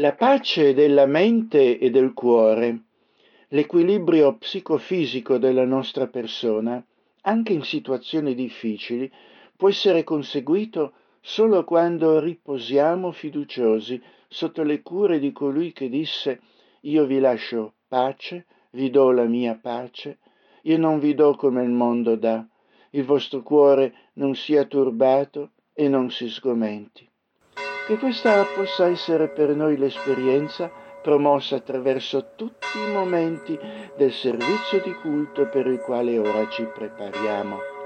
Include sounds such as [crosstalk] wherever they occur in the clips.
La pace della mente e del cuore, l'equilibrio psicofisico della nostra persona, anche in situazioni difficili, può essere conseguito solo quando riposiamo fiduciosi sotto le cure di colui che disse io vi lascio pace, vi do la mia pace, io non vi do come il mondo dà, il vostro cuore non sia turbato e non si sgomenti. Che questa possa essere per noi l'esperienza promossa attraverso tutti i momenti del servizio di culto per il quale ora ci prepariamo.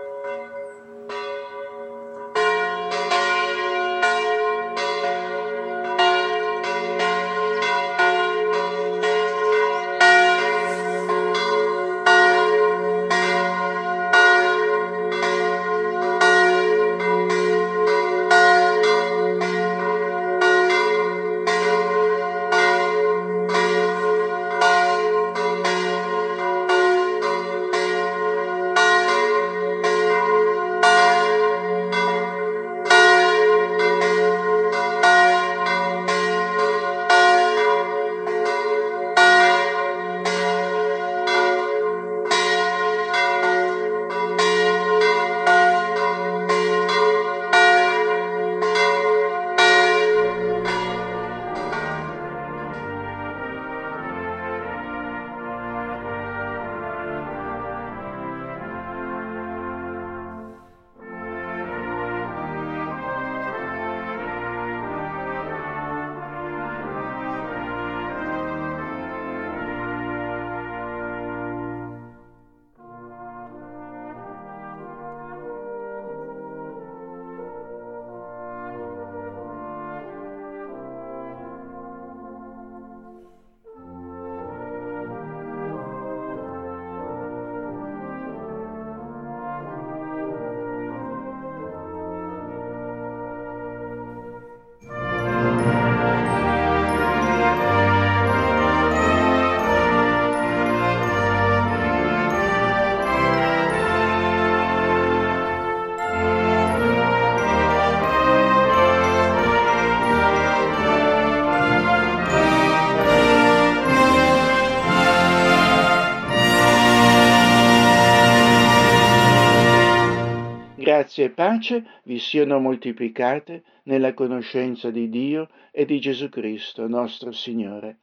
Pace vi siano moltiplicate nella conoscenza di Dio e di Gesù Cristo, nostro Signore.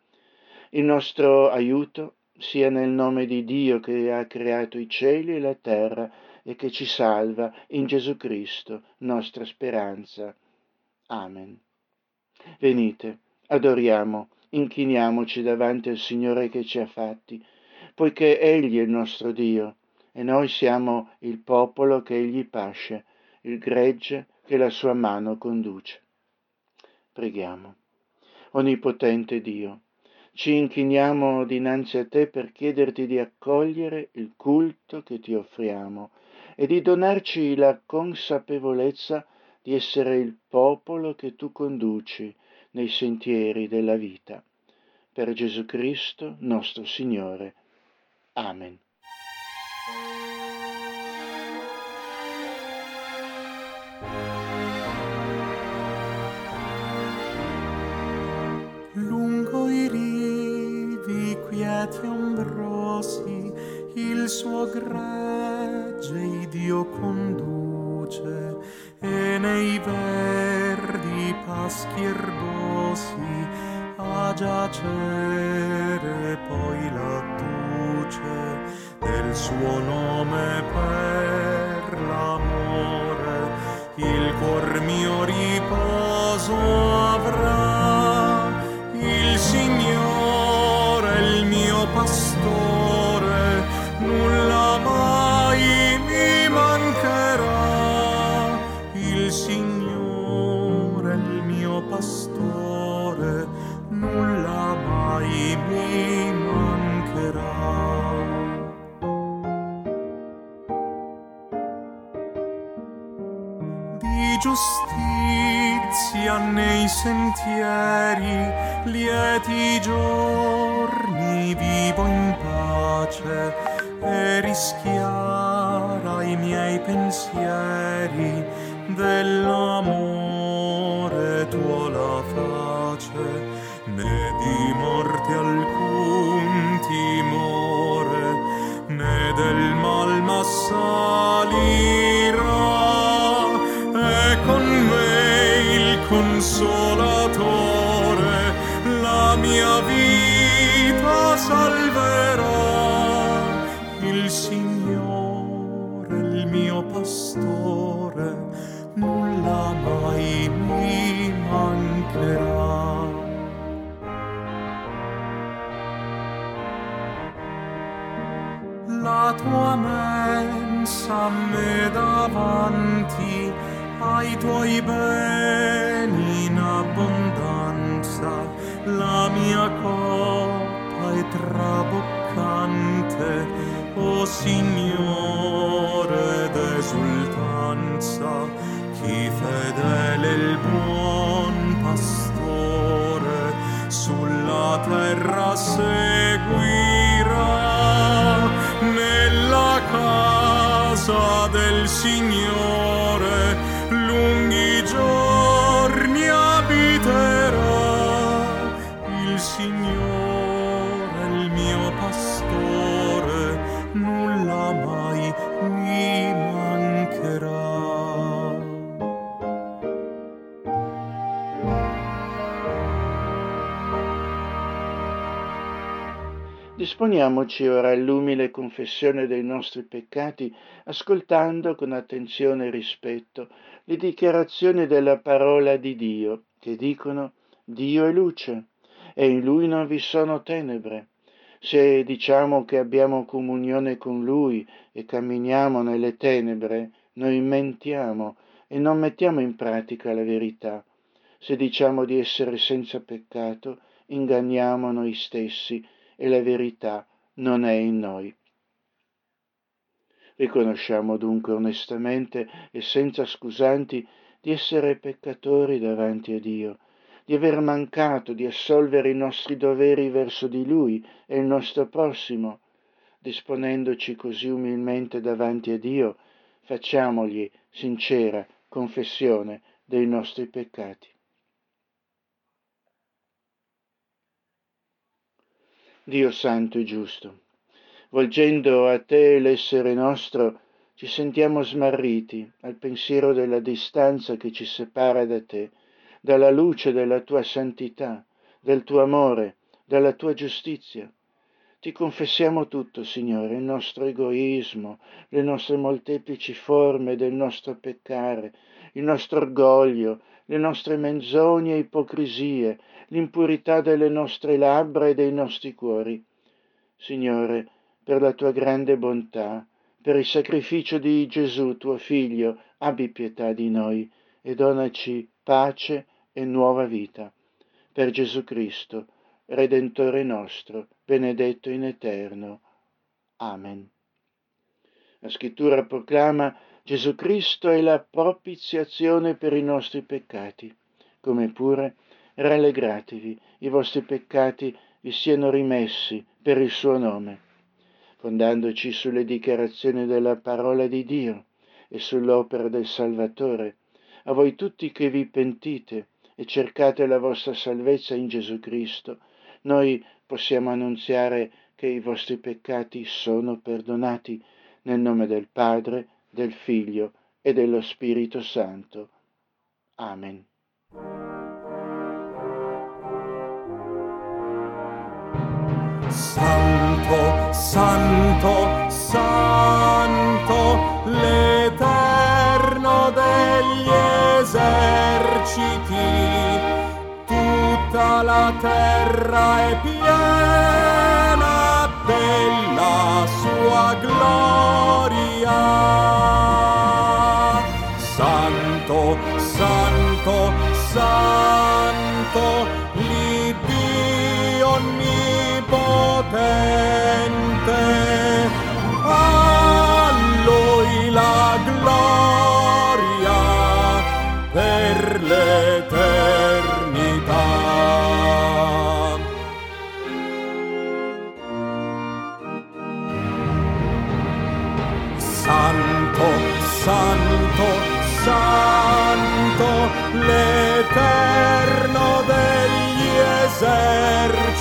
Il nostro aiuto sia nel nome di Dio che ha creato i cieli e la terra e che ci salva in Gesù Cristo, nostra speranza. Amen. Venite, adoriamo, inchiniamoci davanti al Signore che ci ha fatti, poiché Egli è il nostro Dio e noi siamo il popolo che egli pasce, il gregge che la sua mano conduce. Preghiamo. Onnipotente Dio, ci inchiniamo dinanzi a te per chiederti di accogliere il culto che ti offriamo e di donarci la consapevolezza di essere il popolo che tu conduci nei sentieri della vita. Per Gesù Cristo nostro Signore. Amen. Quieti ombrosi il suo gregge Dio conduce e nei verdi paschi erbosi a giacere poi la duce del suo nome per l'amore, il cuor mio riposo avrà, giustizia nei sentieri, lieti giorni vivo in pace e rischiara i miei pensieri dell'amore tuo la face. né di morte alcun timore, né del mal m'assalirà. Consolatore, la mia vita salverà. Il Signore, il mio pastore, nulla mai mi mancherà. La tua mensa me davanti ai tuoi beni in abbondanza, la mia coppa è traboccante, o Signore d'esultanza, chi fedele il buon pastore sulla terra seguirà. Nella casa del Signore Disponiamoci ora all'umile confessione dei nostri peccati, ascoltando con attenzione e rispetto le dichiarazioni della parola di Dio, che dicono Dio è luce e in lui non vi sono tenebre. Se diciamo che abbiamo comunione con lui e camminiamo nelle tenebre, noi mentiamo e non mettiamo in pratica la verità. Se diciamo di essere senza peccato, inganniamo noi stessi e la verità non è in noi. Riconosciamo dunque onestamente e senza scusanti di essere peccatori davanti a Dio, di aver mancato di assolvere i nostri doveri verso di Lui e il nostro prossimo. Disponendoci così umilmente davanti a Dio, facciamogli sincera confessione dei nostri peccati. Dio santo e giusto, volgendo a te l'essere nostro, ci sentiamo smarriti al pensiero della distanza che ci separa da te, dalla luce della tua santità, del tuo amore, dalla tua giustizia. Ti confessiamo tutto, Signore, il nostro egoismo, le nostre molteplici forme del nostro peccare, il nostro orgoglio, le nostre menzogne e ipocrisie, l'impurità delle nostre labbra e dei nostri cuori. Signore, per la tua grande bontà, per il sacrificio di Gesù, tuo Figlio, abbi pietà di noi e donaci pace e nuova vita. Per Gesù Cristo, Redentore nostro, benedetto in eterno. Amen. La scrittura proclama Gesù Cristo è la propiziazione per i nostri peccati, come pure rallegratevi, i vostri peccati vi siano rimessi per il suo nome, fondandoci sulle dichiarazioni della parola di Dio e sull'opera del Salvatore, a voi tutti che vi pentite e cercate la vostra salvezza in Gesù Cristo, noi possiamo annunziare che i vostri peccati sono perdonati nel nome del Padre, del Figlio e dello Spirito Santo. Amen. Santo, santo, santo, l'Eterno degli eserciti, tutta la terra è piena della sua gloria. Santo, santo, santo, onnipotente, a Lui la gloria per l'eternità. Santo, santo, santo, l'Eterno degli eserciti,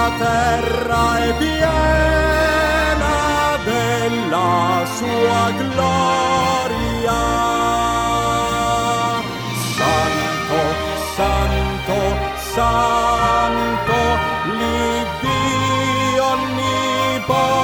la terra è piena della sua gloria. Santo, santo, santo, l'Iddio onnipotente.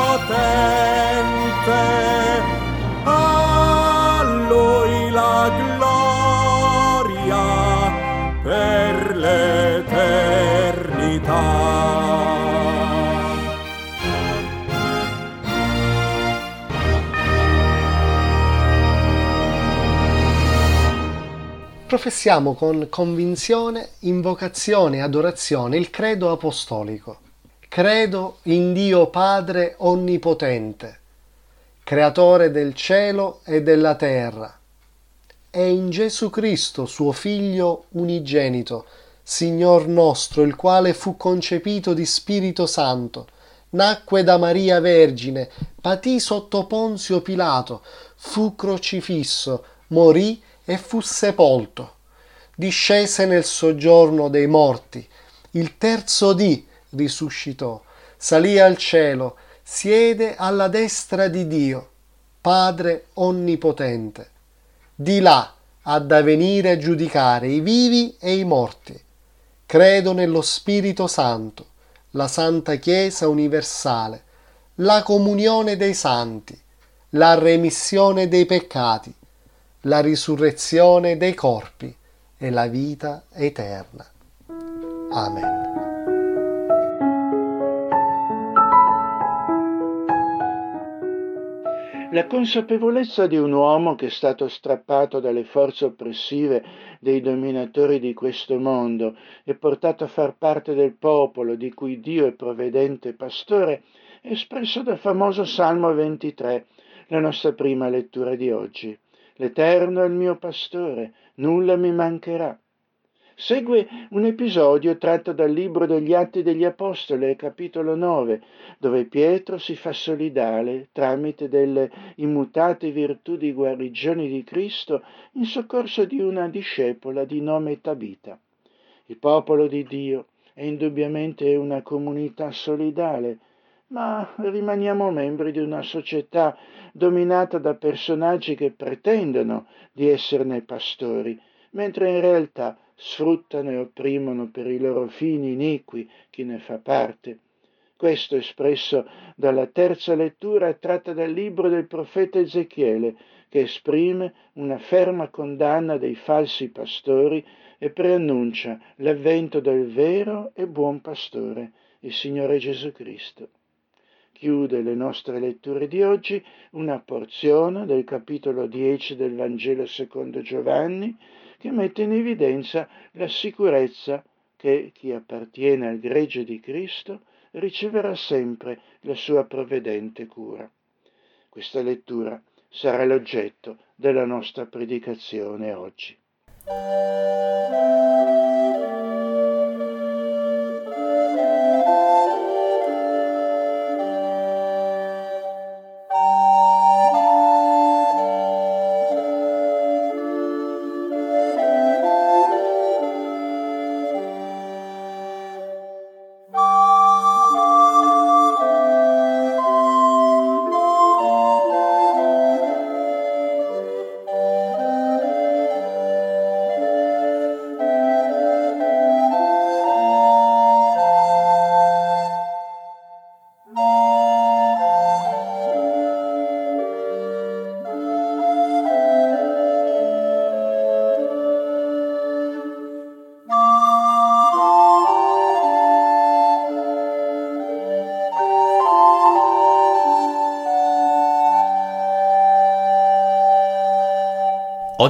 Professiamo con convinzione, invocazione e adorazione il credo apostolico. Credo in Dio Padre Onnipotente, Creatore del cielo e della terra, e in Gesù Cristo, suo Figlio unigenito, Signor nostro, il quale fu concepito di Spirito Santo, nacque da Maria Vergine, patì sotto Ponzio Pilato, fu crocifisso, morì e fu sepolto. Discese nel soggiorno dei morti. Il terzo dì risuscitò, salì al cielo, siede alla destra di Dio, Padre Onnipotente. Di là ha da venire a giudicare i vivi e i morti. Credo nello Spirito Santo, la Santa Chiesa universale, la comunione dei santi, la remissione dei peccati, la risurrezione dei corpi e la vita eterna. Amen. La consapevolezza di un uomo che è stato strappato dalle forze oppressive dei dominatori di questo mondo e portato a far parte del popolo di cui Dio è provvedente pastore è espresso dal famoso Salmo 23, la nostra prima lettura di oggi. L'Eterno è il mio pastore, nulla mi mancherà. Segue un episodio tratto dal libro degli Atti degli Apostoli, capitolo 9, dove Pietro si fa solidale tramite delle immutate virtù di guarigione di Cristo in soccorso di una discepola di nome Tabita. Il popolo di Dio è indubbiamente una comunità solidale, ma rimaniamo membri di una società dominata da personaggi che pretendono di esserne pastori, mentre in realtà sfruttano e opprimono per i loro fini iniqui chi ne fa parte. Questo espresso dalla terza lettura tratta dal libro del profeta Ezechiele, che esprime una ferma condanna dei falsi pastori e preannuncia l'avvento del vero e buon pastore, il Signore Gesù Cristo. Chiude le nostre letture di oggi una porzione del capitolo 10 del Vangelo secondo Giovanni, che mette in evidenza la sicurezza che chi appartiene al gregge di Cristo riceverà sempre la sua provvedente cura. Questa lettura sarà l'oggetto della nostra predicazione oggi.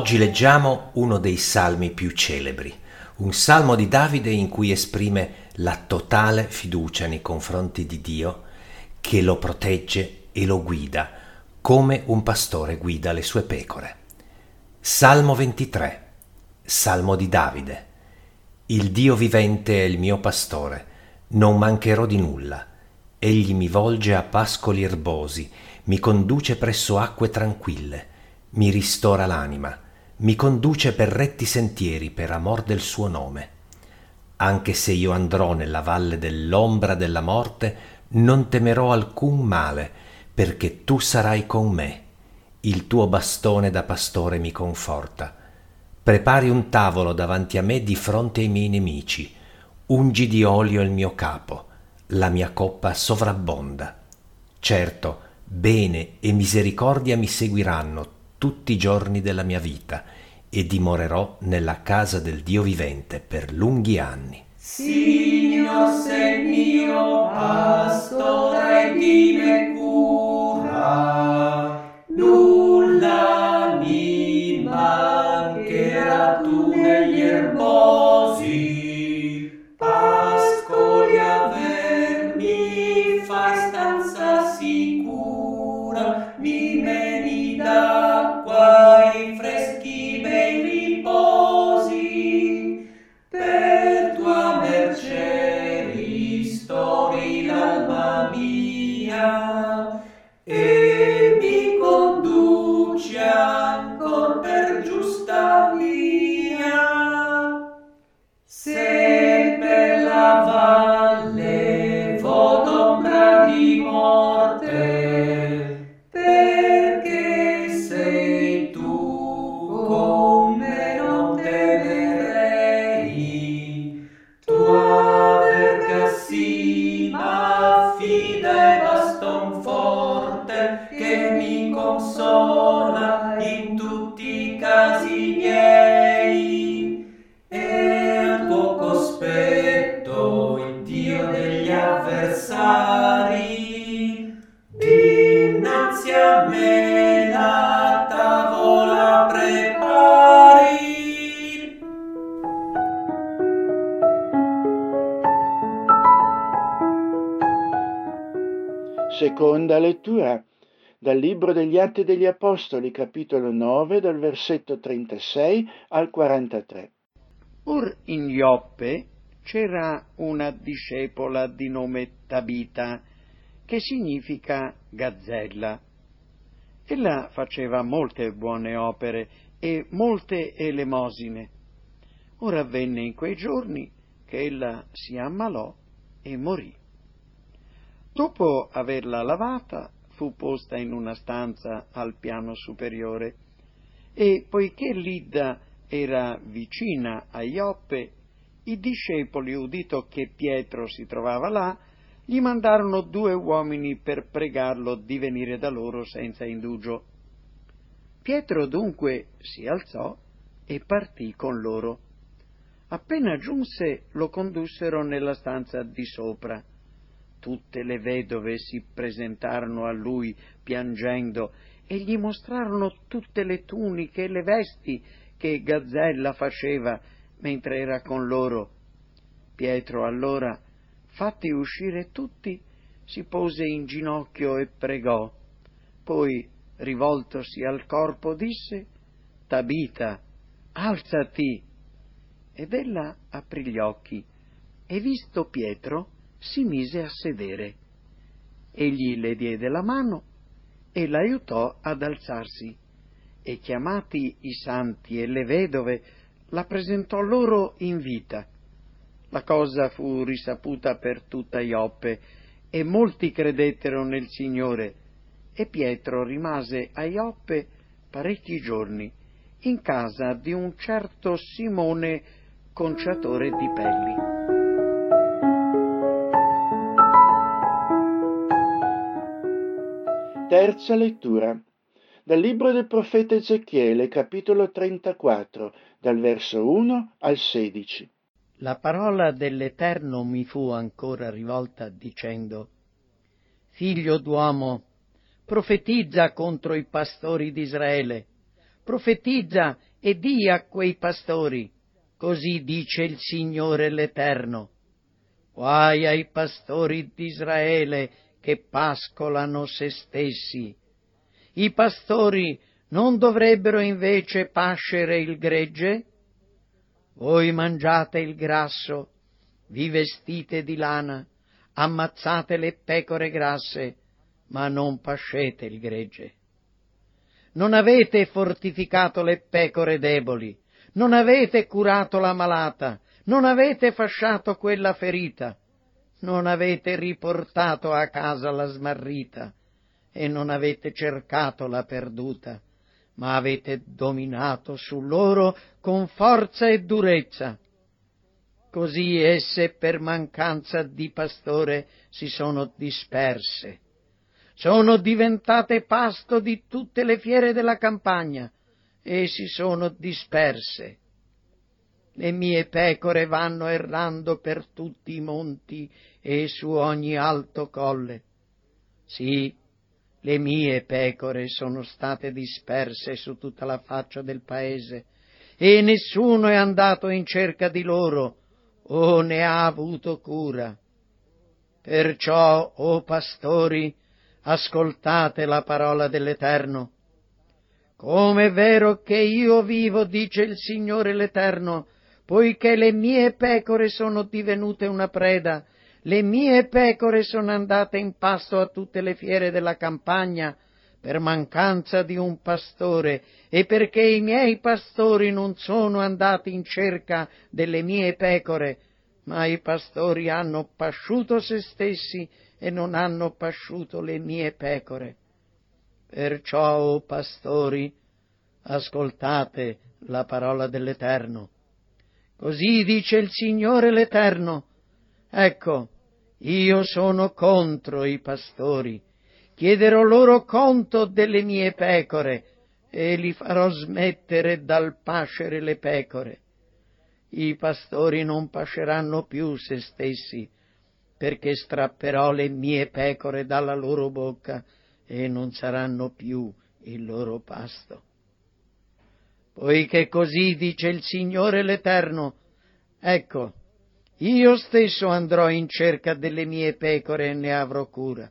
Oggi leggiamo uno dei salmi più celebri, un salmo di Davide in cui esprime la totale fiducia nei confronti di Dio che lo protegge e lo guida come un pastore guida le sue pecore. Salmo 23, salmo di Davide. Il Dio vivente è il mio pastore, non mancherò di nulla. Egli mi volge a pascoli erbosi, mi conduce presso acque tranquille mi ristora l'anima, mi conduce per retti sentieri per amor del suo nome. Anche se io andrò nella valle dell'ombra della morte, non temerò alcun male, perché tu sarai con me. Il tuo bastone da pastore mi conforta. Prepari un tavolo davanti a me di fronte ai miei nemici. Ungi di olio il mio capo. La mia coppa sovrabbonda. Certo, bene e misericordia mi seguiranno tutti i giorni della mia vita e dimorerò nella casa del Dio vivente per lunghi anni. Signor sei mio pastore di me cura, nulla mi mancherà tu negli erbosi, dal Libro degli Atti degli Apostoli, capitolo 9, dal versetto 36 al 43. Or in Ioppe c'era una discepola di nome Tabita, che significa gazzella. Ella faceva molte buone opere e molte elemosine. Ora avvenne in quei giorni che ella si ammalò e morì. Dopo averla lavata, fu posta in una stanza al piano superiore e poiché Lidda era vicina a Ioppe, i discepoli, udito che Pietro si trovava là, gli mandarono due uomini per pregarlo di venire da loro senza indugio. Pietro dunque si alzò e partì con loro. Appena giunse lo condussero nella stanza di sopra. Tutte le vedove si presentarono a lui piangendo e gli mostrarono tutte le tuniche e le vesti che Gazzella faceva mentre era con loro. Pietro allora, fatti uscire tutti, si pose in ginocchio e pregò. Poi, rivoltosi al corpo, disse, Tabita, alzati. Ed ella aprì gli occhi e visto Pietro si mise a sedere. Egli le diede la mano e l'aiutò ad alzarsi e chiamati i santi e le vedove la presentò loro in vita. La cosa fu risaputa per tutta Ioppe e molti credettero nel Signore e Pietro rimase a Ioppe parecchi giorni in casa di un certo Simone conciatore di pelli. Terza lettura dal libro del profeta Ezechiele, capitolo 34, dal verso 1 al 16. La parola dell'Eterno mi fu ancora rivolta dicendo, Figlio d'uomo, profetizza contro i pastori d'Israele, profetizza e di a quei pastori, così dice il Signore l'Eterno. Guai ai pastori d'Israele che pascolano se stessi. I pastori non dovrebbero invece pascere il gregge? Voi mangiate il grasso, vi vestite di lana, ammazzate le pecore grasse, ma non pascete il gregge. Non avete fortificato le pecore deboli, non avete curato la malata, non avete fasciato quella ferita, non avete riportato a casa la smarrita e non avete cercato la perduta, ma avete dominato su loro con forza e durezza. Così esse per mancanza di pastore si sono disperse. Sono diventate pasto di tutte le fiere della campagna e si sono disperse. Le mie pecore vanno errando per tutti i monti e su ogni alto colle. Sì, le mie pecore sono state disperse su tutta la faccia del paese e nessuno è andato in cerca di loro o ne ha avuto cura. Perciò, o pastori, ascoltate la parola dell'Eterno. Come è vero che io vivo, dice il Signore l'Eterno, poiché le mie pecore sono divenute una preda le mie pecore sono andate in pasto a tutte le fiere della campagna per mancanza di un pastore e perché i miei pastori non sono andati in cerca delle mie pecore, ma i pastori hanno pasciuto se stessi e non hanno pasciuto le mie pecore. Perciò, o oh pastori, ascoltate la parola dell'Eterno. Così dice il Signore l'Eterno. Ecco, io sono contro i pastori, chiederò loro conto delle mie pecore e li farò smettere dal pascere le pecore. I pastori non pasceranno più se stessi, perché strapperò le mie pecore dalla loro bocca e non saranno più il loro pasto. Poiché così dice il Signore l'Eterno, ecco, io stesso andrò in cerca delle mie pecore e ne avrò cura.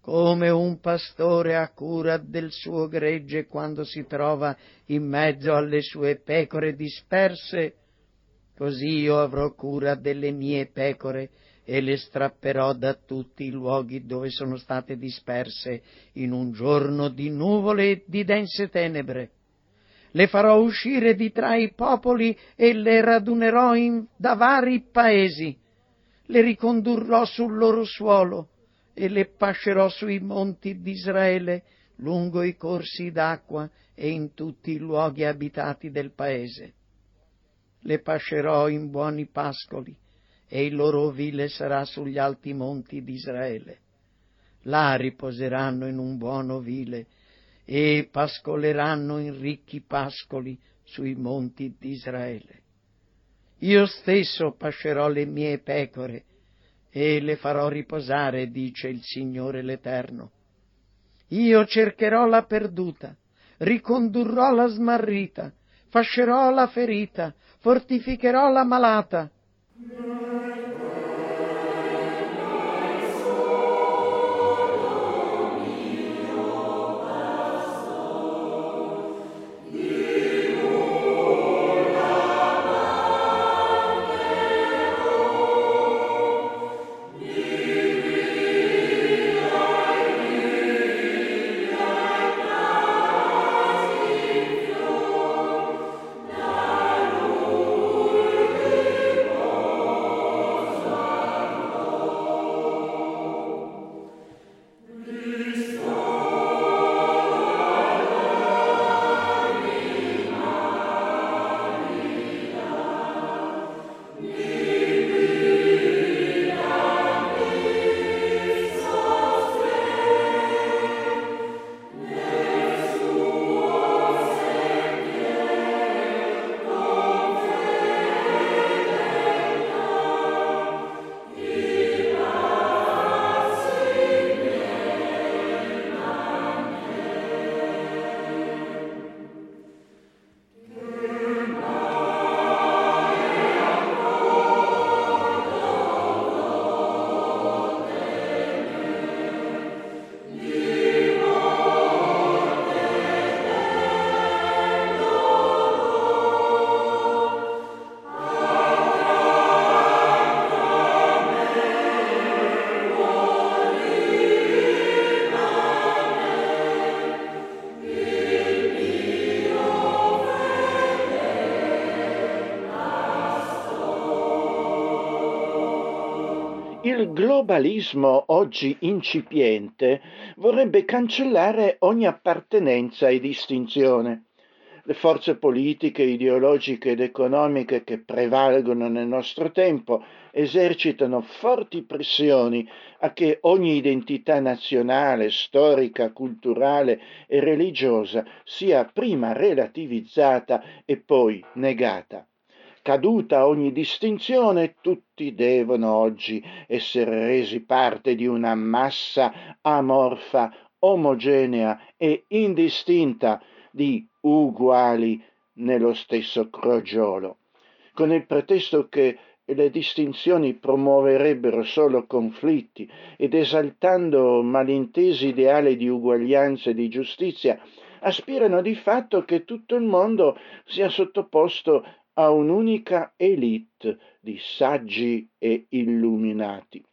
Come un pastore ha cura del suo gregge quando si trova in mezzo alle sue pecore disperse, così io avrò cura delle mie pecore e le strapperò da tutti i luoghi dove sono state disperse in un giorno di nuvole e di dense tenebre le farò uscire di tra i popoli e le radunerò in, da vari paesi, le ricondurrò sul loro suolo e le pascerò sui monti d'Israele, lungo i corsi d'acqua e in tutti i luoghi abitati del paese. Le pascerò in buoni pascoli e il loro ovile sarà sugli alti monti d'Israele. Là riposeranno in un buon ovile e pascoleranno in ricchi pascoli sui monti d'Israele. Io stesso pascerò le mie pecore e le farò riposare, dice il Signore l'Eterno. Io cercherò la perduta, ricondurrò la smarrita, fascerò la ferita, fortificherò la malata. Globalismo oggi incipiente vorrebbe cancellare ogni appartenenza e distinzione. Le forze politiche, ideologiche ed economiche che prevalgono nel nostro tempo esercitano forti pressioni a che ogni identità nazionale, storica, culturale e religiosa sia prima relativizzata e poi negata. Caduta ogni distinzione, tutti devono oggi essere resi parte di una massa amorfa, omogenea e indistinta di uguali nello stesso crogiolo, con il pretesto che le distinzioni promuoverebbero solo conflitti ed esaltando malintesi ideali di uguaglianza e di giustizia, aspirano di fatto che tutto il mondo sia sottoposto a un'unica elite di saggi e illuminati.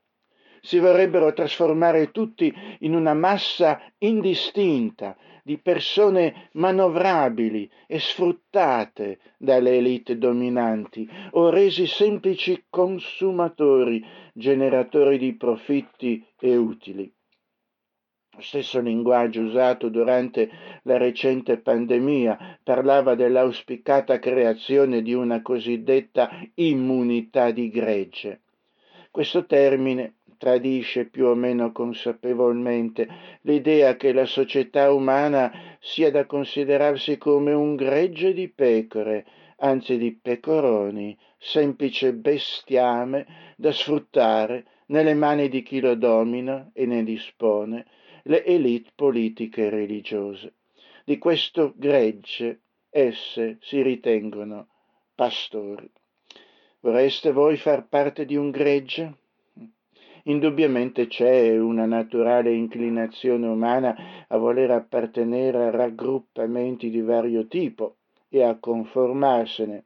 Si vorrebbero trasformare tutti in una massa indistinta di persone manovrabili e sfruttate dalle elite dominanti o resi semplici consumatori, generatori di profitti e utili. Stesso linguaggio usato durante la recente pandemia parlava dell'auspicata creazione di una cosiddetta immunità di gregge. Questo termine tradisce più o meno consapevolmente l'idea che la società umana sia da considerarsi come un gregge di pecore, anzi di pecoroni, semplice bestiame da sfruttare nelle mani di chi lo domina e ne dispone, le elite politiche e religiose. Di questo gregge esse si ritengono pastori. Vorreste voi far parte di un gregge? Indubbiamente c'è una naturale inclinazione umana a voler appartenere a raggruppamenti di vario tipo e a conformarsene.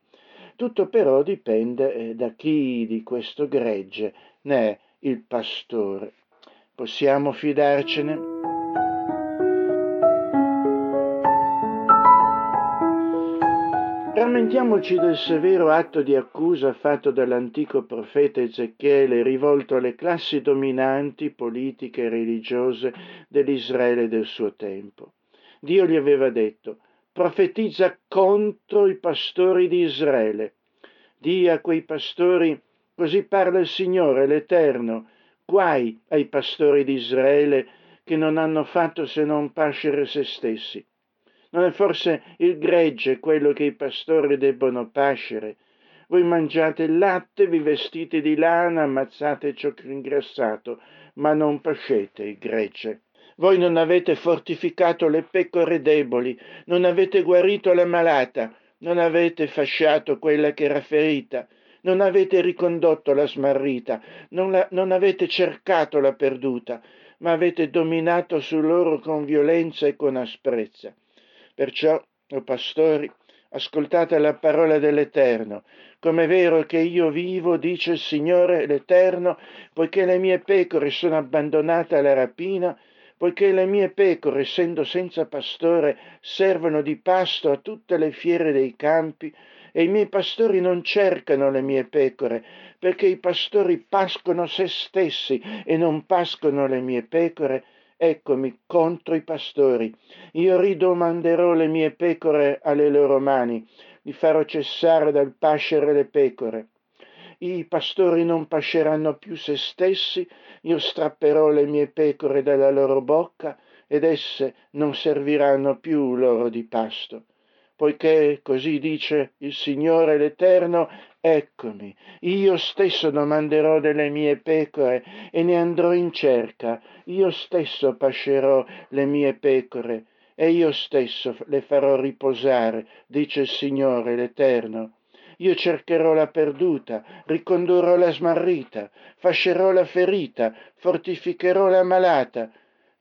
Tutto però dipende eh, da chi di questo gregge ne è il pastore. Possiamo fidarcene? Rammentiamoci del severo atto di accusa fatto dall'antico profeta Ezechiele rivolto alle classi dominanti politiche e religiose dell'Israele del suo tempo. Dio gli aveva detto, profetizza contro i pastori di Israele. Dì a quei pastori, così parla il Signore, l'Eterno, guai ai pastori di Israele che non hanno fatto se non pascere se stessi non è forse il gregge quello che i pastori debbono pascere? Voi mangiate il latte, vi vestite di lana, ammazzate ciò che è ingrassato, ma non pascete il gregge. Voi non avete fortificato le pecore deboli, non avete guarito la malata, non avete fasciato quella che era ferita, non avete ricondotto la smarrita, non, la, non avete cercato la perduta, ma avete dominato su loro con violenza e con asprezza. Perciò, o oh pastori, ascoltate la parola dell'Eterno. Come è vero che io vivo, dice il Signore l'Eterno, poiché le mie pecore sono abbandonate alla rapina, poiché le mie pecore, essendo senza pastore, servono di pasto a tutte le fiere dei campi, e i miei pastori non cercano le mie pecore, perché i pastori pascono se stessi e non pascono le mie pecore, eccomi contro i pastori. Io ridomanderò le mie pecore alle loro mani, li farò cessare dal pascere le pecore. I pastori non pasceranno più se stessi, io strapperò le mie pecore dalla loro bocca ed esse non serviranno più loro di pasto poiché così dice il Signore l'Eterno, eccomi, io stesso domanderò delle mie pecore e ne andrò in cerca, io stesso pascerò le mie pecore e io stesso le farò riposare, dice il Signore l'Eterno. Io cercherò la perduta, ricondurrò la smarrita, fascerò la ferita, fortificherò la malata,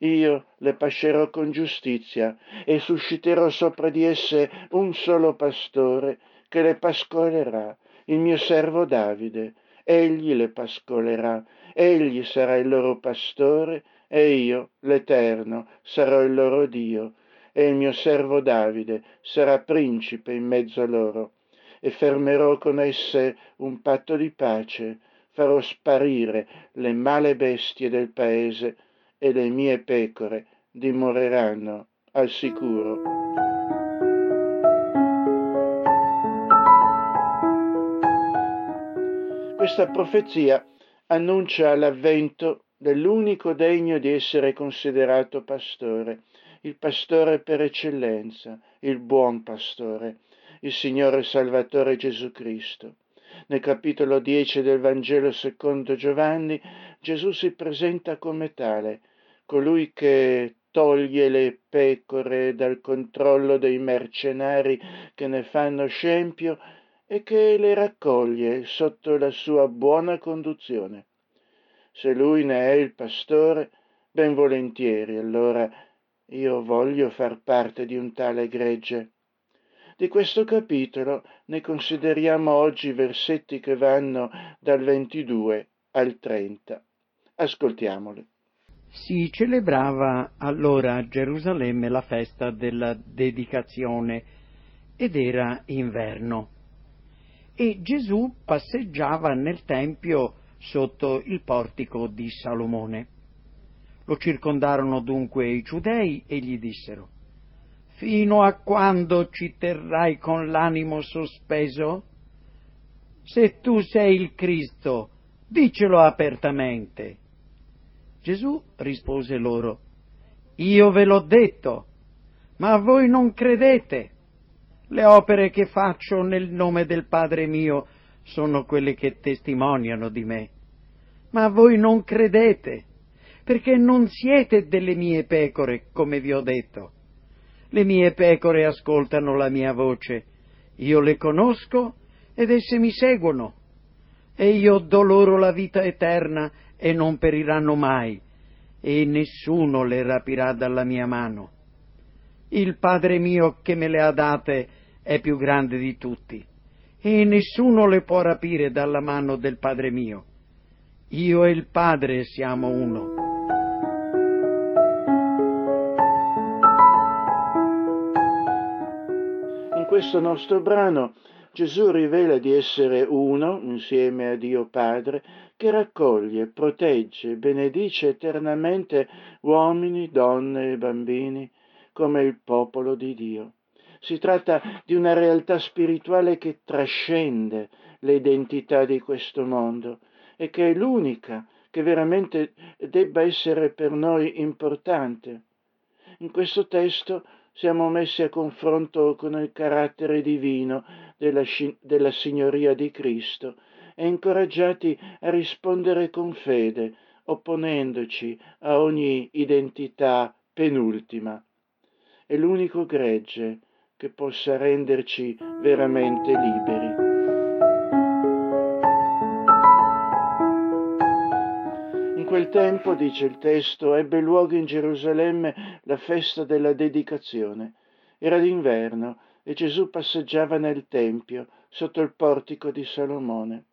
io le pascerò con giustizia e susciterò sopra di esse un solo pastore che le pascolerà, il mio servo Davide. Egli le pascolerà, egli sarà il loro pastore e io, l'Eterno, sarò il loro Dio. E il mio servo Davide sarà principe in mezzo a loro. E fermerò con esse un patto di pace. Farò sparire le male bestie del paese e le mie pecore dimoreranno al sicuro. Questa profezia annuncia l'avvento dell'unico degno di essere considerato pastore, il pastore per eccellenza, il buon pastore, il Signore Salvatore Gesù Cristo. Nel capitolo 10 del Vangelo secondo Giovanni Gesù si presenta come tale, colui che toglie le pecore dal controllo dei mercenari che ne fanno scempio e che le raccoglie sotto la sua buona conduzione. Se lui ne è il pastore, ben volentieri, allora io voglio far parte di un tale gregge. Di questo capitolo ne consideriamo oggi i versetti che vanno dal 22 al 30. Ascoltiamoli. Si celebrava allora a Gerusalemme la festa della dedicazione ed era inverno. E Gesù passeggiava nel Tempio sotto il portico di Salomone. Lo circondarono dunque i giudei e gli dissero, Fino a quando ci terrai con l'animo sospeso? Se tu sei il Cristo, dicelo apertamente. Gesù rispose loro, Io ve l'ho detto, ma voi non credete. Le opere che faccio nel nome del Padre mio sono quelle che testimoniano di me. Ma voi non credete, perché non siete delle mie pecore, come vi ho detto. Le mie pecore ascoltano la mia voce, io le conosco ed esse mi seguono. E io do loro la vita eterna e non periranno mai, e nessuno le rapirà dalla mia mano. Il Padre mio che me le ha date è più grande di tutti e nessuno le può rapire dalla mano del Padre mio. Io e il Padre siamo uno. In questo nostro brano Gesù rivela di essere uno insieme a Dio Padre che raccoglie, protegge, benedice eternamente uomini, donne e bambini come il popolo di Dio. Si tratta di una realtà spirituale che trascende le identità di questo mondo e che è l'unica che veramente debba essere per noi importante. In questo testo siamo messi a confronto con il carattere divino della, della signoria di Cristo e incoraggiati a rispondere con fede, opponendoci a ogni identità penultima. È l'unico gregge che possa renderci veramente liberi. In quel tempo, dice il testo, ebbe luogo in Gerusalemme la festa della dedicazione. Era d'inverno e Gesù passeggiava nel Tempio sotto il portico di Salomone.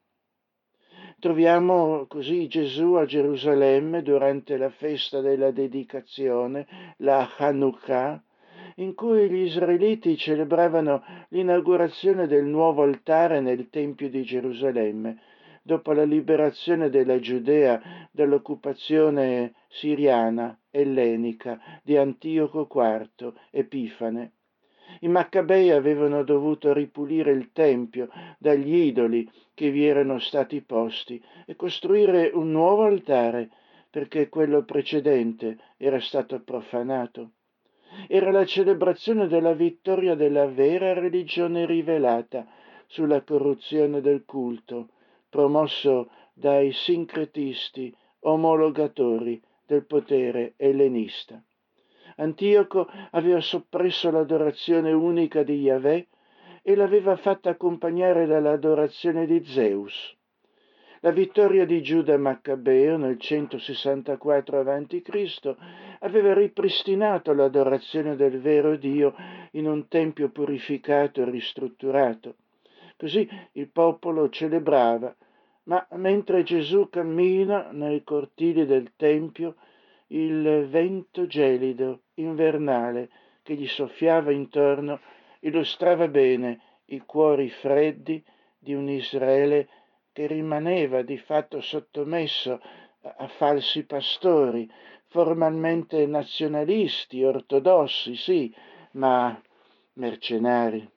Troviamo così Gesù a Gerusalemme durante la festa della dedicazione, la Hanukkah, in cui gli israeliti celebravano l'inaugurazione del nuovo altare nel Tempio di Gerusalemme, dopo la liberazione della Giudea dall'occupazione siriana ellenica di Antioco IV Epifane. I Maccabei avevano dovuto ripulire il Tempio dagli idoli che vi erano stati posti e costruire un nuovo altare perché quello precedente era stato profanato era la celebrazione della vittoria della vera religione rivelata sulla corruzione del culto, promosso dai sincretisti omologatori del potere ellenista. Antioco aveva soppresso l'adorazione unica di Yahweh e l'aveva fatta accompagnare dall'adorazione di Zeus. La vittoria di Giuda Maccabeo nel 164 a.C. aveva ripristinato l'adorazione del vero Dio in un tempio purificato e ristrutturato. Così il popolo celebrava, ma mentre Gesù cammina nei cortili del tempio, il vento gelido, invernale, che gli soffiava intorno, illustrava bene i cuori freddi di un Israele che rimaneva di fatto sottomesso a falsi pastori, formalmente nazionalisti, ortodossi, sì, ma mercenari.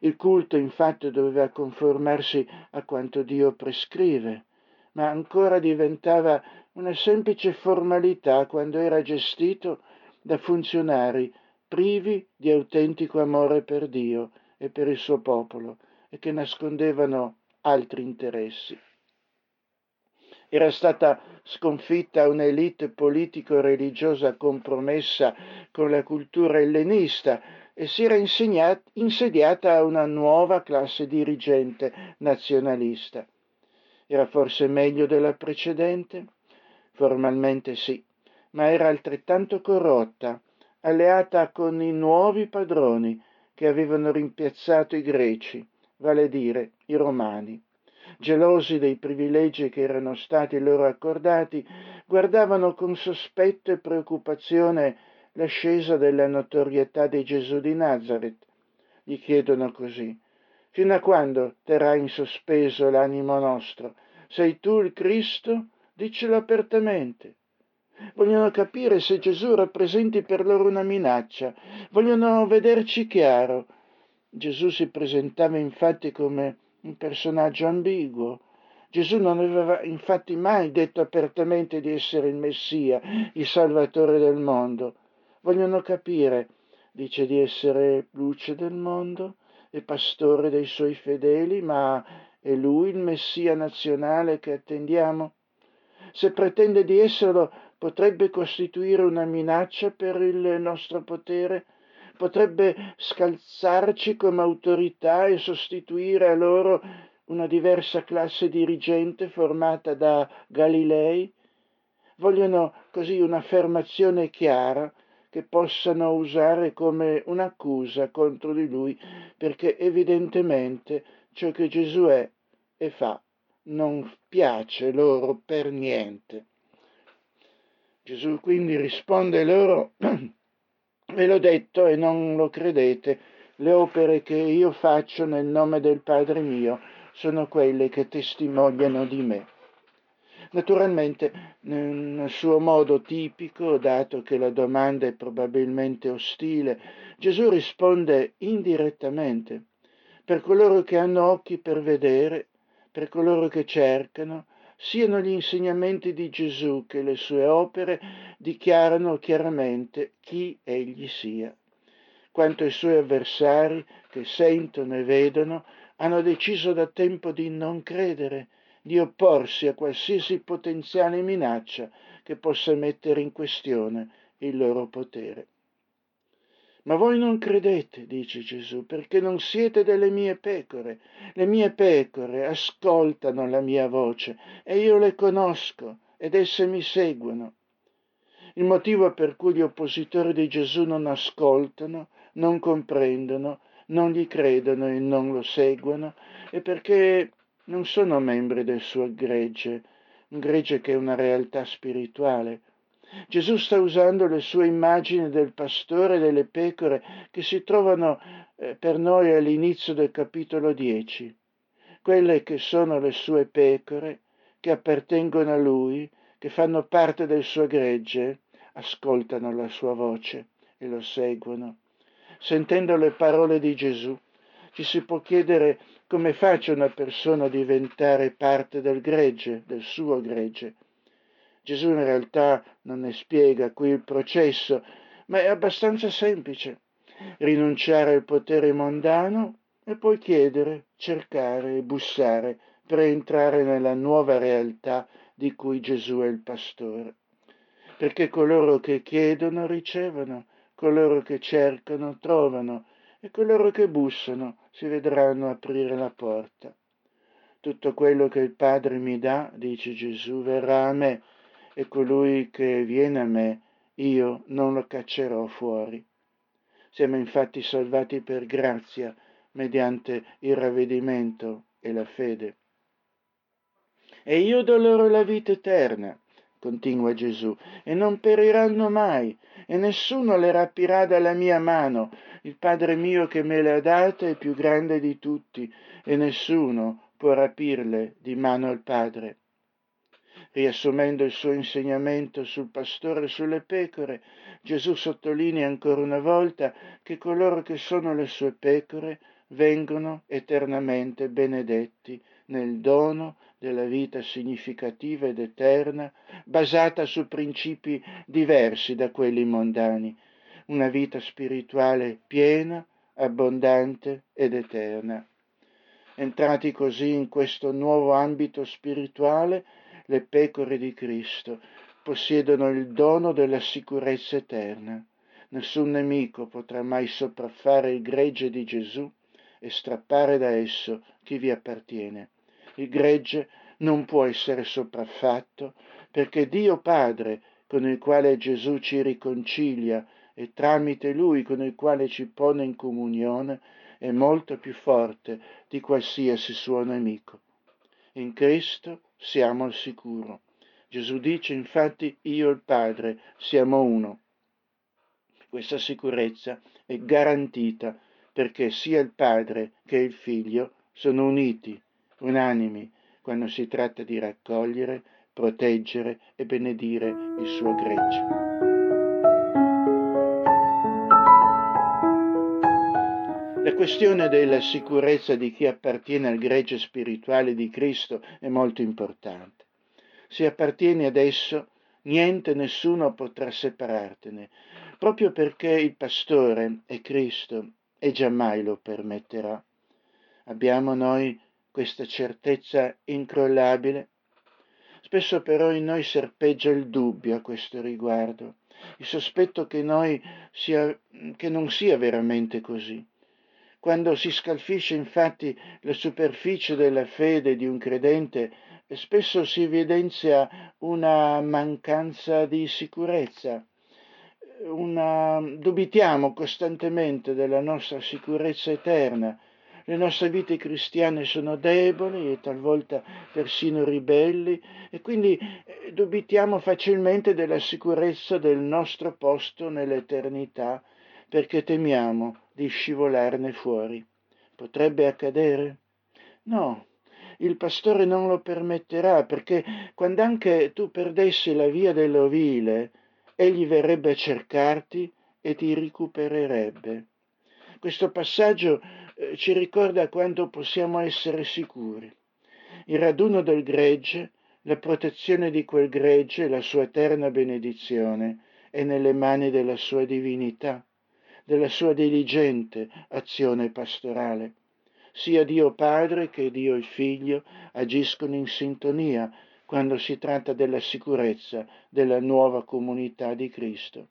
Il culto infatti doveva conformarsi a quanto Dio prescrive, ma ancora diventava una semplice formalità quando era gestito da funzionari privi di autentico amore per Dio e per il suo popolo e che nascondevano altri interessi. Era stata sconfitta un'elite politico-religiosa compromessa con la cultura ellenista e si era insediata una nuova classe dirigente nazionalista. Era forse meglio della precedente? Formalmente sì, ma era altrettanto corrotta, alleata con i nuovi padroni che avevano rimpiazzato i greci, vale a dire i romani. Gelosi dei privilegi che erano stati loro accordati, guardavano con sospetto e preoccupazione l'ascesa della notorietà di Gesù di Nazareth. Gli chiedono così, fino a quando terrà in sospeso l'animo nostro? Sei tu il Cristo? Dicelo apertamente. Vogliono capire se Gesù rappresenti per loro una minaccia, vogliono vederci chiaro. Gesù si presentava infatti come un personaggio ambiguo. Gesù non aveva infatti mai detto apertamente di essere il Messia, il Salvatore del mondo vogliono capire, dice di essere luce del mondo e pastore dei suoi fedeli, ma è lui il Messia nazionale che attendiamo? Se pretende di esserlo, potrebbe costituire una minaccia per il nostro potere? Potrebbe scalzarci come autorità e sostituire a loro una diversa classe dirigente formata da Galilei? Vogliono così un'affermazione chiara che possano usare come un'accusa contro di lui, perché evidentemente ciò che Gesù è e fa non piace loro per niente. Gesù quindi risponde loro, [clears throat] ve l'ho detto e non lo credete, le opere che io faccio nel nome del Padre mio sono quelle che testimoniano di me. Naturalmente, nel suo modo tipico, dato che la domanda è probabilmente ostile, Gesù risponde indirettamente. Per coloro che hanno occhi per vedere, per coloro che cercano, siano gli insegnamenti di Gesù che le sue opere dichiarano chiaramente chi egli sia. Quanto ai suoi avversari, che sentono e vedono, hanno deciso da tempo di non credere di opporsi a qualsiasi potenziale minaccia che possa mettere in questione il loro potere. Ma voi non credete, dice Gesù, perché non siete delle mie pecore. Le mie pecore ascoltano la mia voce e io le conosco ed esse mi seguono. Il motivo per cui gli oppositori di Gesù non ascoltano, non comprendono, non gli credono e non lo seguono è perché non sono membri del suo gregge, un gregge che è una realtà spirituale. Gesù sta usando le sue immagini del pastore e delle pecore che si trovano eh, per noi all'inizio del capitolo 10, quelle che sono le sue pecore, che appartengono a lui, che fanno parte del suo gregge, ascoltano la sua voce e lo seguono. Sentendo le parole di Gesù, ci si può chiedere come faccia una persona a diventare parte del gregge, del suo gregge. Gesù in realtà non ne spiega qui il processo, ma è abbastanza semplice. Rinunciare al potere mondano e poi chiedere, cercare e bussare per entrare nella nuova realtà di cui Gesù è il pastore. Perché coloro che chiedono ricevono, coloro che cercano trovano e coloro che bussano si vedranno aprire la porta. Tutto quello che il Padre mi dà, dice Gesù, verrà a me, e colui che viene a me, io non lo caccerò fuori. Siamo infatti salvati per grazia, mediante il ravvedimento e la fede. E io do loro la vita eterna, continua Gesù, e non periranno mai, e nessuno le rapirà dalla mia mano. Il Padre mio che me le ha date è più grande di tutti, e nessuno può rapirle di mano al Padre. Riassumendo il suo insegnamento sul pastore e sulle pecore, Gesù sottolinea ancora una volta che coloro che sono le sue pecore vengono eternamente benedetti nel dono della vita significativa ed eterna, basata su principi diversi da quelli mondani, una vita spirituale piena, abbondante ed eterna. Entrati così in questo nuovo ambito spirituale, le pecore di Cristo possiedono il dono della sicurezza eterna. Nessun nemico potrà mai sopraffare il gregge di Gesù e strappare da esso chi vi appartiene. Il gregge non può essere sopraffatto perché Dio Padre, con il quale Gesù ci riconcilia e tramite Lui con il quale ci pone in comunione, è molto più forte di qualsiasi suo nemico. In Cristo siamo al sicuro. Gesù dice infatti io e il Padre siamo uno. Questa sicurezza è garantita perché sia il Padre che il Figlio sono uniti, unanimi, quando si tratta di raccogliere, proteggere e benedire il suo gregge. La questione della sicurezza di chi appartiene al gregge spirituale di Cristo è molto importante. Se appartieni ad esso, niente, nessuno potrà separartene, proprio perché il pastore è Cristo e giammai lo permetterà. Abbiamo noi questa certezza incrollabile? Spesso però in noi serpeggia il dubbio a questo riguardo, il sospetto che, sia, che non sia veramente così. Quando si scalfisce infatti la superficie della fede di un credente, spesso si evidenzia una mancanza di sicurezza. Una... dubitiamo costantemente della nostra sicurezza eterna. Le nostre vite cristiane sono deboli e talvolta persino ribelli e quindi eh, dubitiamo facilmente della sicurezza del nostro posto nell'eternità perché temiamo di scivolarne fuori. Potrebbe accadere? No, il pastore non lo permetterà perché quando anche tu perdessi la via dell'ovile, egli verrebbe a cercarti e ti recupererebbe. Questo passaggio eh, ci ricorda quanto possiamo essere sicuri. Il raduno del gregge, la protezione di quel gregge, la sua eterna benedizione è nelle mani della sua divinità della sua diligente azione pastorale. Sia Dio Padre che Dio il Figlio agiscono in sintonia quando si tratta della sicurezza della nuova comunità di Cristo.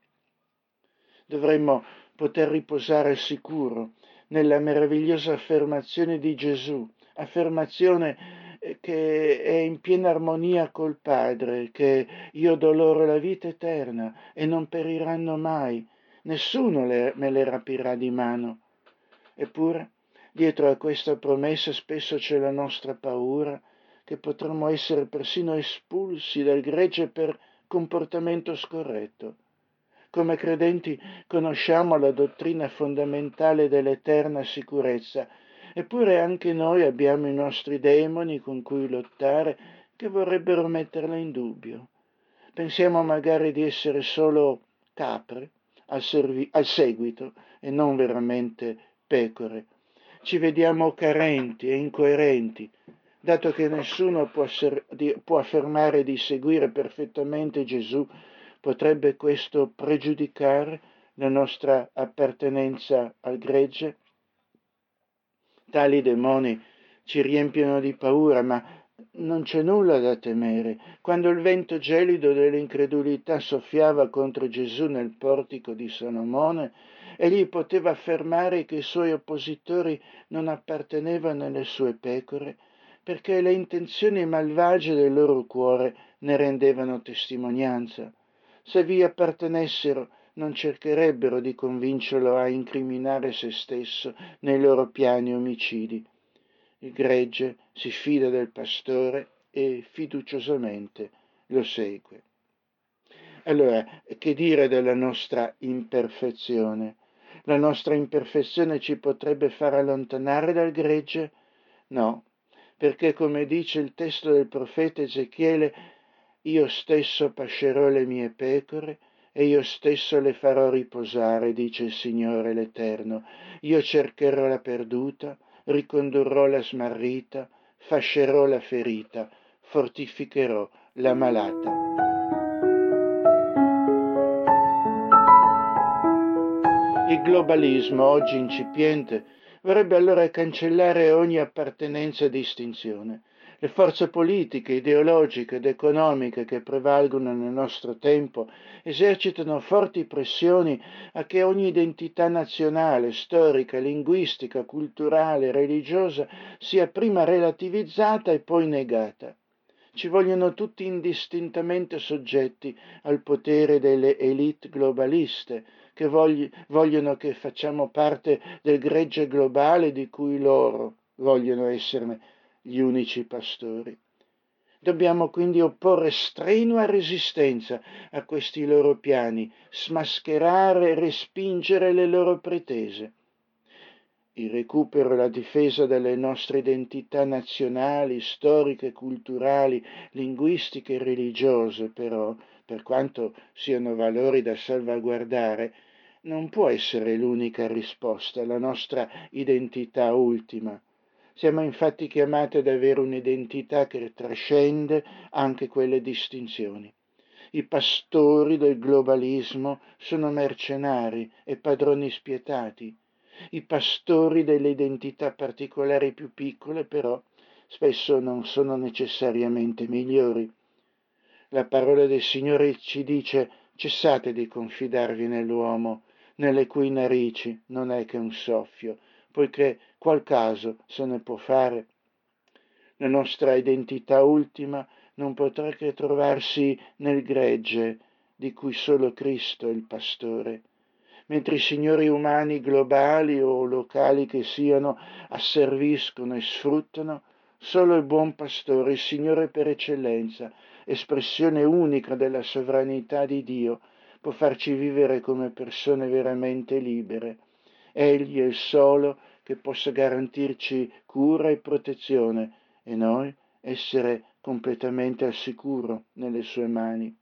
Dovremmo poter riposare sicuro nella meravigliosa affermazione di Gesù, affermazione eh, che è in piena armonia col Padre, che io do loro la vita eterna e non periranno mai, nessuno le, me le rapirà di mano. Eppure, dietro a questa promessa spesso c'è la nostra paura che potremmo essere persino espulsi dal gregge per comportamento scorretto. Come credenti conosciamo la dottrina fondamentale dell'eterna sicurezza, eppure anche noi abbiamo i nostri demoni con cui lottare che vorrebbero metterla in dubbio. Pensiamo magari di essere solo capre al, servi- al seguito e non veramente pecore. Ci vediamo carenti e incoerenti, dato che nessuno può, ser- di- può affermare di seguire perfettamente Gesù, potrebbe questo pregiudicare la nostra appartenenza al gregge? Tali demoni ci riempiono di paura, ma non c'è nulla da temere. Quando il vento gelido dell'incredulità soffiava contro Gesù nel portico di Salomone, egli poteva affermare che i suoi oppositori non appartenevano alle sue pecore, perché le intenzioni malvagie del loro cuore ne rendevano testimonianza. Se vi appartenessero, non cercherebbero di convincerlo a incriminare se stesso nei loro piani omicidi. Il gregge si fida del pastore e fiduciosamente lo segue. Allora, che dire della nostra imperfezione? La nostra imperfezione ci potrebbe far allontanare dal gregge? No, perché come dice il testo del profeta Ezechiele, io stesso pascerò le mie pecore e io stesso le farò riposare, dice il Signore l'Eterno. Io cercherò la perduta, ricondurrò la smarrita, fascerò la ferita, fortificherò la malata. Il globalismo, oggi incipiente, vorrebbe allora cancellare ogni appartenenza e distinzione. Le forze politiche, ideologiche ed economiche che prevalgono nel nostro tempo esercitano forti pressioni a che ogni identità nazionale, storica, linguistica, culturale, religiosa sia prima relativizzata e poi negata. Ci vogliono tutti indistintamente soggetti al potere delle elite globaliste, che vogliono che facciamo parte del gregge globale di cui loro vogliono esserne gli unici pastori. Dobbiamo quindi opporre strenua resistenza a questi loro piani, smascherare e respingere le loro pretese. Il recupero e la difesa delle nostre identità nazionali, storiche, culturali, linguistiche e religiose, però, per quanto siano valori da salvaguardare, non può essere l'unica risposta alla nostra identità ultima. Siamo infatti chiamati ad avere un'identità che trascende anche quelle distinzioni. I pastori del globalismo sono mercenari e padroni spietati. I pastori delle identità particolari più piccole, però, spesso non sono necessariamente migliori. La parola del Signore ci dice cessate di confidarvi nell'uomo, nelle cui narici non è che un soffio, poiché qual caso se ne può fare. La nostra identità ultima non potrà che trovarsi nel gregge di cui solo Cristo è il pastore, mentre i signori umani globali o locali che siano asserviscono e sfruttano, solo il buon pastore, il Signore per eccellenza, espressione unica della sovranità di Dio, può farci vivere come persone veramente libere. Egli è il solo che possa garantirci cura e protezione e noi essere completamente al sicuro nelle sue mani.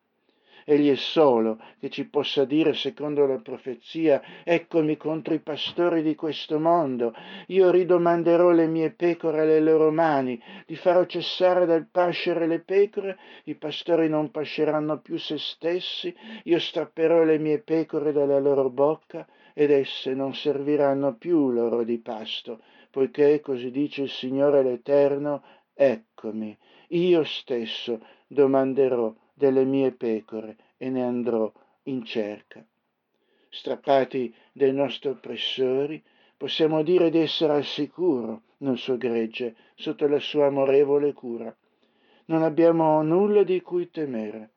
Egli è solo che ci possa dire, secondo la profezia, eccomi contro i pastori di questo mondo, io ridomanderò le mie pecore alle loro mani, li farò cessare dal pascere le pecore, i pastori non pasceranno più se stessi, io strapperò le mie pecore dalla loro bocca, ed esse non serviranno più loro di pasto, poiché, così dice il Signore l'Eterno, eccomi, io stesso domanderò delle mie pecore e ne andrò in cerca. Strappati dai nostri oppressori, possiamo dire di essere al sicuro nel suo gregge, sotto la sua amorevole cura. Non abbiamo nulla di cui temere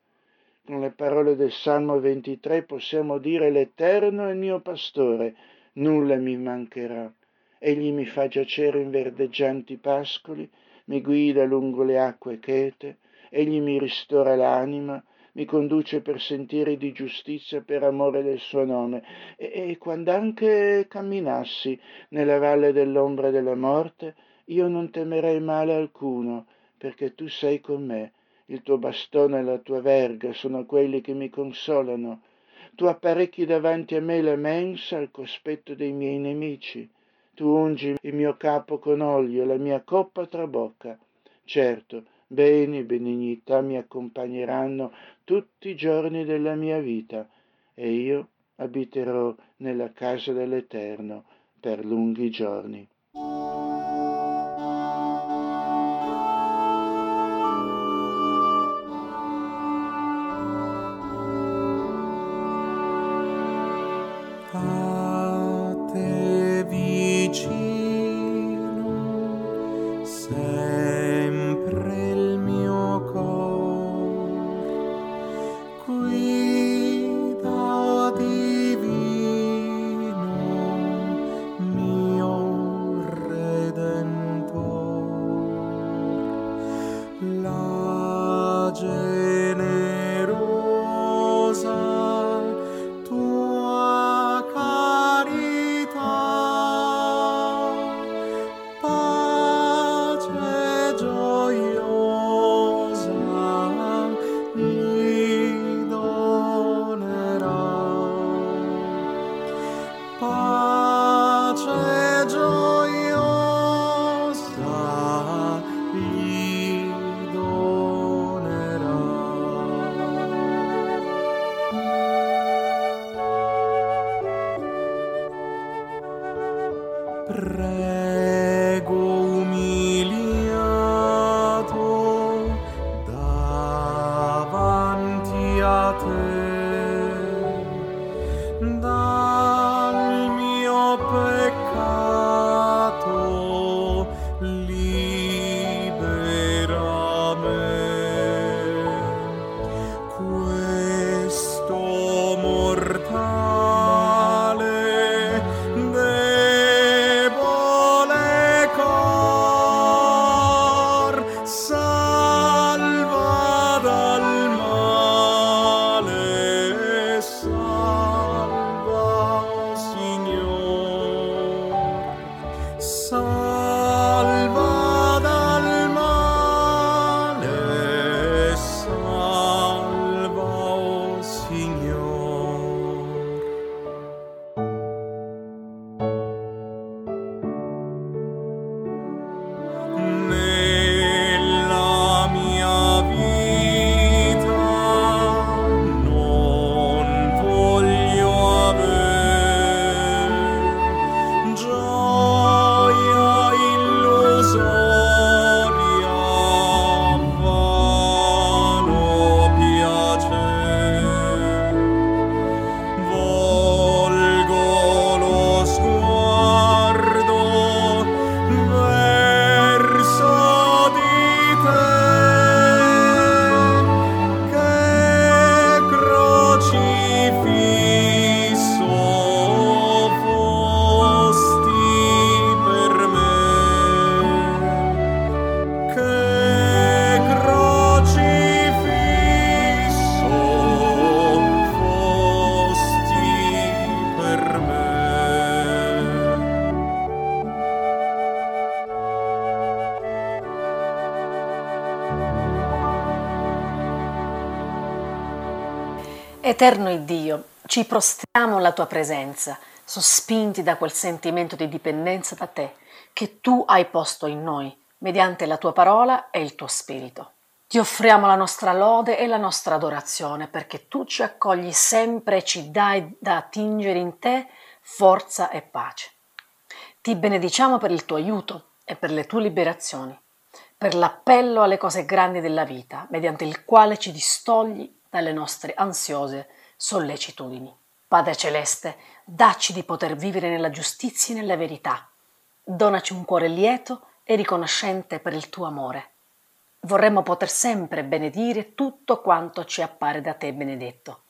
con le parole del Salmo 23 possiamo dire l'Eterno è il mio pastore, nulla mi mancherà. Egli mi fa giacere in verdeggianti pascoli, mi guida lungo le acque chete, egli mi ristora l'anima, mi conduce per sentieri di giustizia per amore del suo nome. E, e quando anche camminassi nella valle dell'ombra della morte, io non temerei male alcuno, perché tu sei con me il tuo bastone e la tua verga sono quelli che mi consolano. Tu apparecchi davanti a me la mensa al cospetto dei miei nemici. Tu ungi il mio capo con olio, la mia coppa trabocca. Certo, beni e benignità mi accompagneranno tutti i giorni della mia vita e io abiterò nella casa dell'Eterno per lunghi giorni. Eterno Dio, ci prostriamo alla tua presenza, sospinti da quel sentimento di dipendenza da te che tu hai posto in noi mediante la tua parola e il tuo spirito. Ti offriamo la nostra lode e la nostra adorazione perché tu ci accogli sempre e ci dai da attingere in te forza e pace. Ti benediciamo per il tuo aiuto e per le tue liberazioni, per l'appello alle cose grandi della vita, mediante il quale ci distogli dalle nostre ansiose sollecitudini. Padre Celeste, dacci di poter vivere nella giustizia e nella verità. Donaci un cuore lieto e riconoscente per il tuo amore. Vorremmo poter sempre benedire tutto quanto ci appare da te benedetto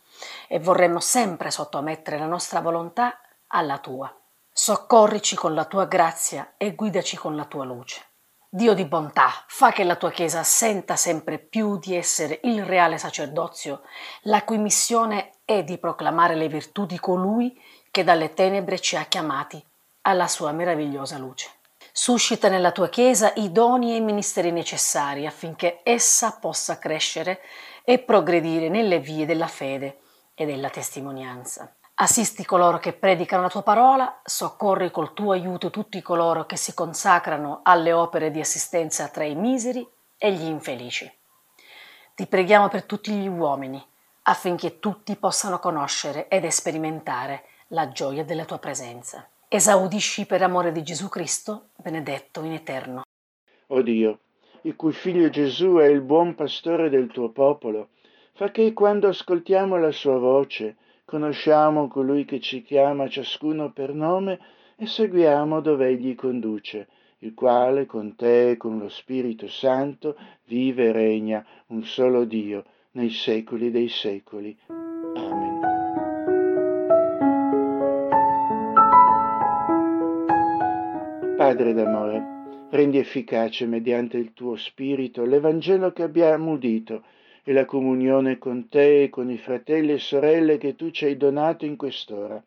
e vorremmo sempre sottomettere la nostra volontà alla tua. Soccorrici con la tua grazia e guidaci con la tua luce. Dio di bontà, fa che la tua Chiesa senta sempre più di essere il reale sacerdozio, la cui missione è di proclamare le virtù di colui che dalle tenebre ci ha chiamati alla sua meravigliosa luce. Suscita nella tua Chiesa i doni e i ministeri necessari affinché essa possa crescere e progredire nelle vie della fede e della testimonianza. Assisti coloro che predicano la tua parola, soccorri col tuo aiuto tutti coloro che si consacrano alle opere di assistenza tra i miseri e gli infelici. Ti preghiamo per tutti gli uomini, affinché tutti possano conoscere ed sperimentare la gioia della tua presenza. Esaudisci per amore di Gesù Cristo, benedetto in eterno. O Dio, il cui figlio Gesù è il buon pastore del tuo popolo, fa che quando ascoltiamo la sua voce, conosciamo colui che ci chiama ciascuno per nome e seguiamo dove egli conduce, il quale con te e con lo Spirito Santo vive e regna un solo Dio nei secoli dei secoli. Amen. Padre d'amore, rendi efficace mediante il tuo Spirito l'Evangelo che abbiamo udito e la comunione con te e con i fratelli e sorelle che tu ci hai donato in quest'ora.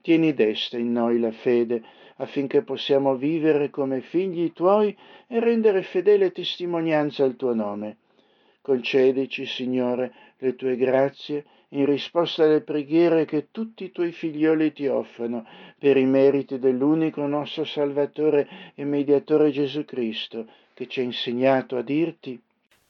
Tieni desta in noi la fede affinché possiamo vivere come figli tuoi e rendere fedele testimonianza al tuo nome. Concedici, Signore, le tue grazie in risposta alle preghiere che tutti i tuoi figlioli ti offrono per i meriti dell'unico nostro Salvatore e Mediatore Gesù Cristo, che ci ha insegnato a dirti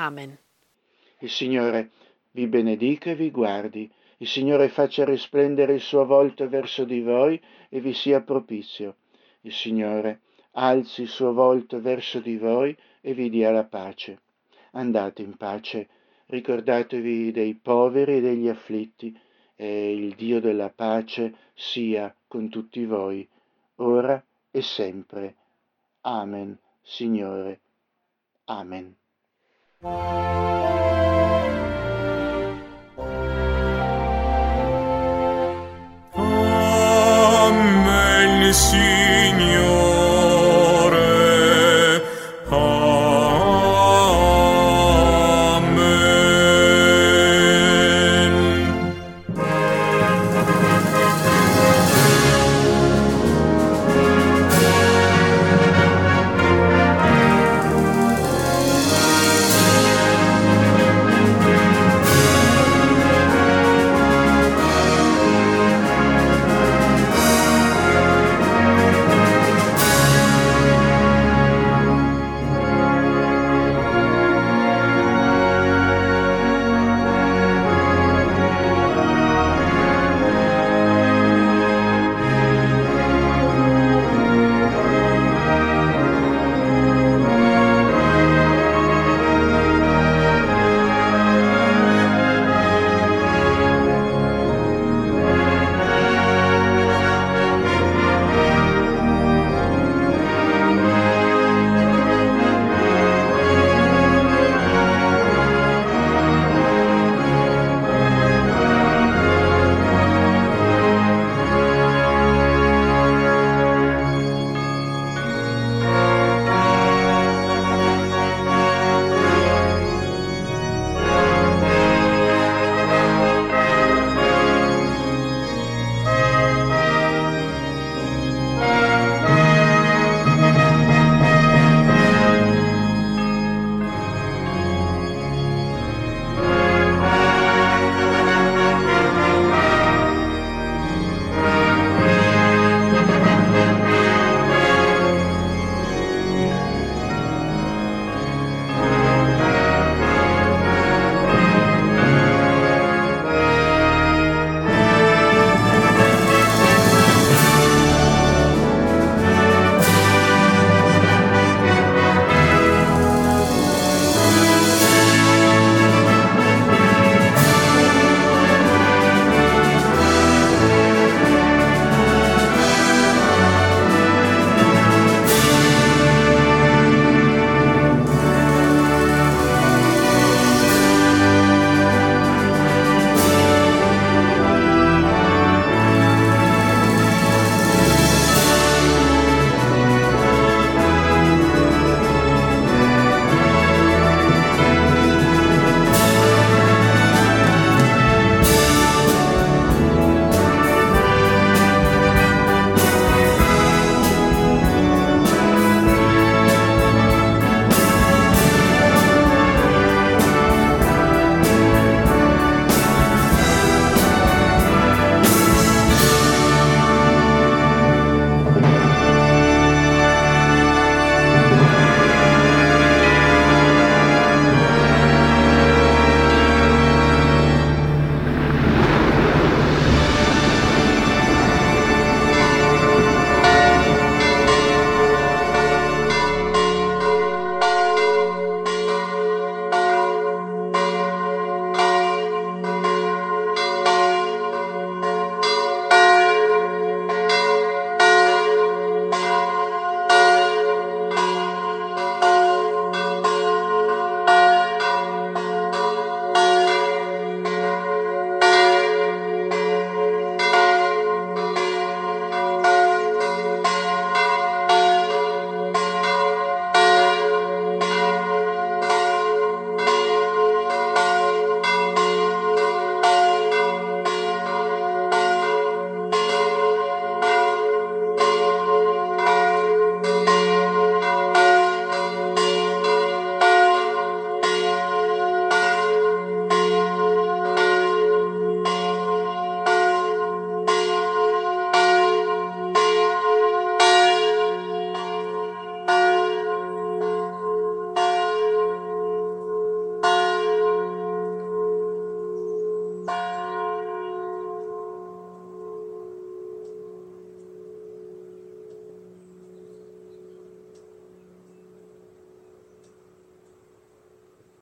Amen. Il Signore vi benedica e vi guardi. Il Signore faccia risplendere il suo volto verso di voi e vi sia propizio. Il Signore alzi il suo volto verso di voi e vi dia la pace. Andate in pace, ricordatevi dei poveri e degli afflitti, e il Dio della pace sia con tutti voi, ora e sempre. Amen, Signore. Amen. Amen, signor.